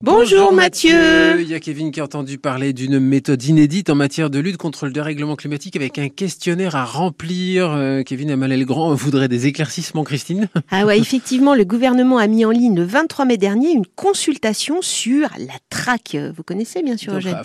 Bonjour, Mathieu. Il y a Kevin qui a entendu parler d'une méthode inédite en matière de lutte contre le dérèglement climatique avec un questionnaire à remplir. Euh, Kevin Amalel-Grand voudrait des éclaircissements, Christine. Ah ouais, effectivement, le gouvernement a mis en ligne le 23 mai dernier une consultation sur la TRAC. Vous connaissez bien sûr, Eugène.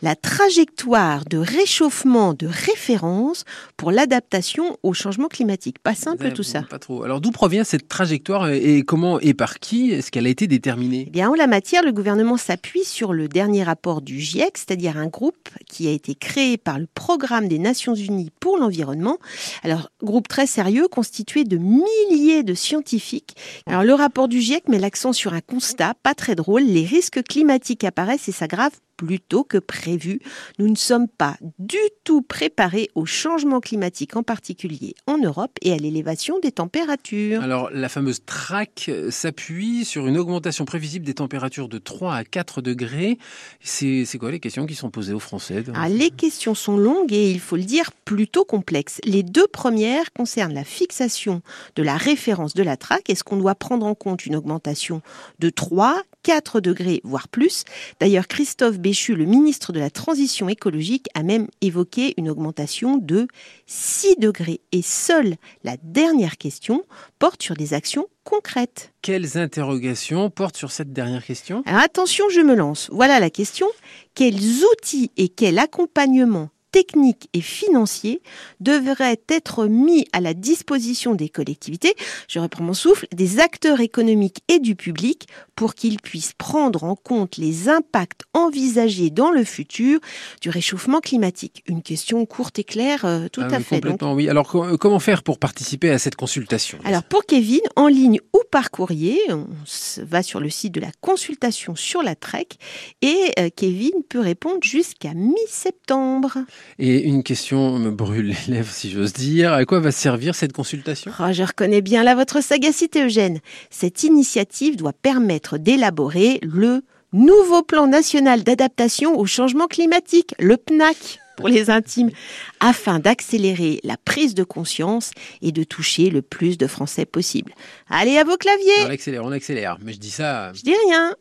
La trajectoire de réchauffement de référence pour l'adaptation au changement climatique. Pas simple tout ça. Pas trop. Alors d'où provient cette trajectoire et comment et par qui est-ce qu'elle a été déterminée? Eh bien, en la matière, le gouvernement s'appuie sur le dernier rapport du GIEC, c'est-à-dire un groupe qui a été créé par le Programme des Nations Unies pour l'environnement. Alors, groupe très sérieux constitué de milliers de scientifiques. Alors, le rapport du GIEC met l'accent sur un constat pas très drôle. Les risques climatiques apparaissent et s'aggravent plus tôt que prévu. Nous ne sommes pas du tout préparés au changement climatique, en particulier en Europe, et à l'élévation des températures. Alors, la fameuse TRAC s'appuie sur une augmentation prévisible des températures de 3 à 4 degrés. C'est quoi les questions qui sont posées aux Français ah, Les questions sont longues et, il faut le dire, plutôt complexes. Les deux premières concernent la fixation de la référence de la TRAC. Est-ce qu'on doit prendre en compte une augmentation de 3, 4 degrés, voire plus? D'ailleurs, Christophe Béchu, le ministre de la Transition écologique, a même évoqué une augmentation de 6 degrés. Et seule la dernière question porte sur des actions concrètes. Quelles interrogations portent sur cette dernière question? Alors attention, je me lance. Voilà la question. Quels outils et quel accompagnement techniques et financiers devraient être mis à la disposition des collectivités, je reprends mon souffle, des acteurs économiques et du public pour qu'ils puissent prendre en compte les impacts envisagés dans le futur du réchauffement climatique. Une question courte et claire, euh, tout ah à fait. Complètement, oui. Alors comment faire pour participer à cette consultation Alors pour Kevin, en ligne ou par courrier, on va sur le site de la consultation sur la TREC et euh, Kevin peut répondre jusqu'à mi-septembre. Et une question me brûle les lèvres, si j'ose dire. À quoi va servir cette consultation? Oh, Je reconnais bien là votre sagacité, Eugène. Cette initiative doit permettre d'élaborer le nouveau plan national d'adaptation au changement climatique, le PNAC pour les intimes, afin d'accélérer la prise de conscience et de toucher le plus de Français possible. Allez à vos claviers On accélère, on accélère. Mais je dis ça... Je dis rien